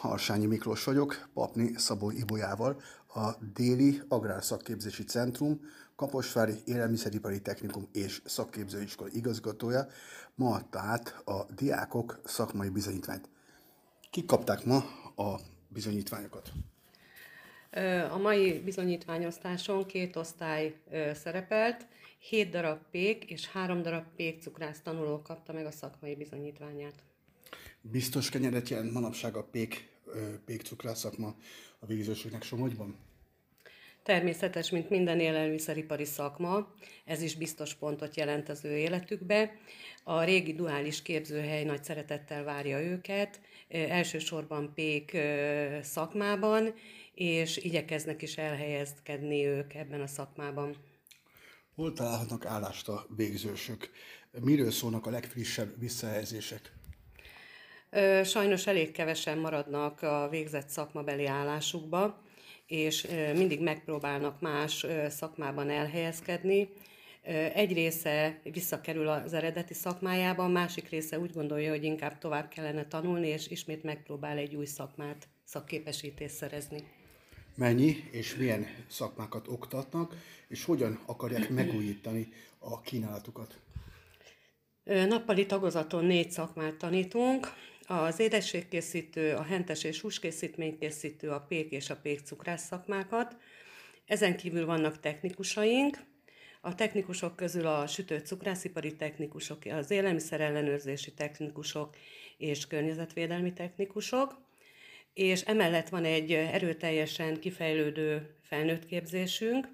Harsányi Miklós vagyok, Papni Szabó Ibolyával, a Déli Agrárszakképzési Centrum, Kaposvári Élelmiszeripari Technikum és Szakképzőiskola igazgatója ma adta át a diákok szakmai bizonyítványt. Kik kapták ma a bizonyítványokat? A mai bizonyítványosztáson két osztály szerepelt, hét darab pék és három darab pékcukrász tanuló kapta meg a szakmai bizonyítványát. Biztos kenyeret jelent manapság a pék, pékcukrász szakma a végzőségnek Somogyban? Természetes, mint minden élelmiszeripari szakma, ez is biztos pontot jelent az ő életükbe. A régi duális képzőhely nagy szeretettel várja őket, elsősorban pék szakmában, és igyekeznek is elhelyezkedni ők ebben a szakmában. Hol találhatnak állást a végzősök? Miről szólnak a legfrissebb visszajelzések? Sajnos elég kevesen maradnak a végzett szakmabeli állásukba, és mindig megpróbálnak más szakmában elhelyezkedni. Egy része visszakerül az eredeti szakmájába, a másik része úgy gondolja, hogy inkább tovább kellene tanulni, és ismét megpróbál egy új szakmát, szakképesítést szerezni. Mennyi és milyen szakmákat oktatnak, és hogyan akarják megújítani a kínálatukat? Nappali tagozaton négy szakmát tanítunk, az édességkészítő, a hentes és húskészítménykészítő, a pék és a pék cukrász szakmákat. Ezen kívül vannak technikusaink, a technikusok közül a sütő cukrászipari technikusok, az élelmiszer ellenőrzési technikusok és környezetvédelmi technikusok, és emellett van egy erőteljesen kifejlődő felnőttképzésünk,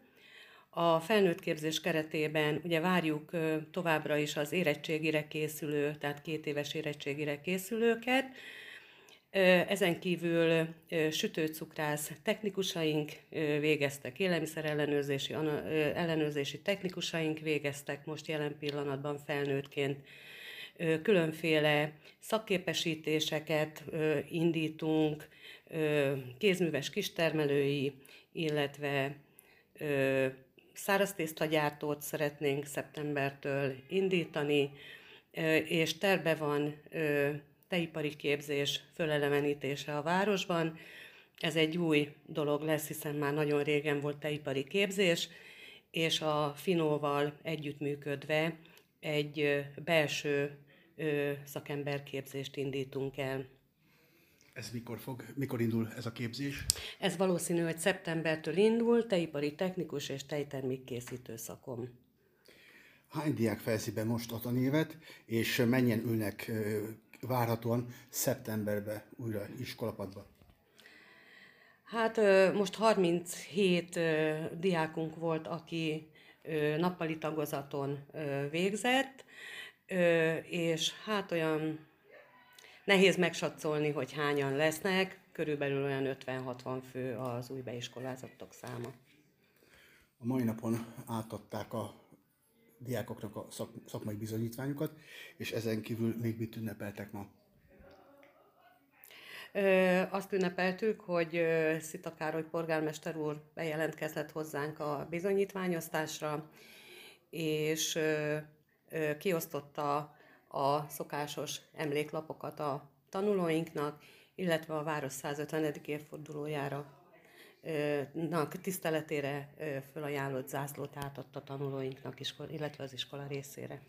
a felnőtt képzés keretében ugye várjuk továbbra is az érettségire készülő, tehát két éves érettségire készülőket. Ezen kívül sütőcukrász technikusaink végeztek, élelmiszer ellenőrzési, ellenőrzési technikusaink végeztek most jelen pillanatban felnőttként. Különféle szakképesítéseket indítunk, kézműves kistermelői, illetve száraztésztagyártót szeretnénk szeptembertől indítani, és terve van teipari képzés fölelevenítése a városban. Ez egy új dolog lesz, hiszen már nagyon régen volt teipari képzés, és a Finóval együttműködve egy belső szakemberképzést indítunk el. Ez mikor fog, mikor indul ez a képzés? Ez valószínű, hogy szeptembertől indul, teipari technikus és tejtermékkészítő szakom. Hány diák fejezi be most a tanévet, és mennyien ülnek várhatóan szeptemberben újra iskolapadba? Hát most 37 diákunk volt, aki nappali tagozaton végzett, és hát olyan Nehéz megsatszolni, hogy hányan lesznek, körülbelül olyan 50-60 fő az új beiskolázottak száma. A mai napon átadták a diákoknak a szak, szakmai bizonyítványokat, és ezen kívül még mit ünnepeltek ma? Ö, azt ünnepeltük, hogy Szita Károly polgármester úr bejelentkezett hozzánk a bizonyítványosztásra, és ö, ö, kiosztotta a szokásos emléklapokat a tanulóinknak, illetve a város 150. évfordulójára tiszteletére fölajánlott zászlót átadta tanulóinknak, illetve az iskola részére.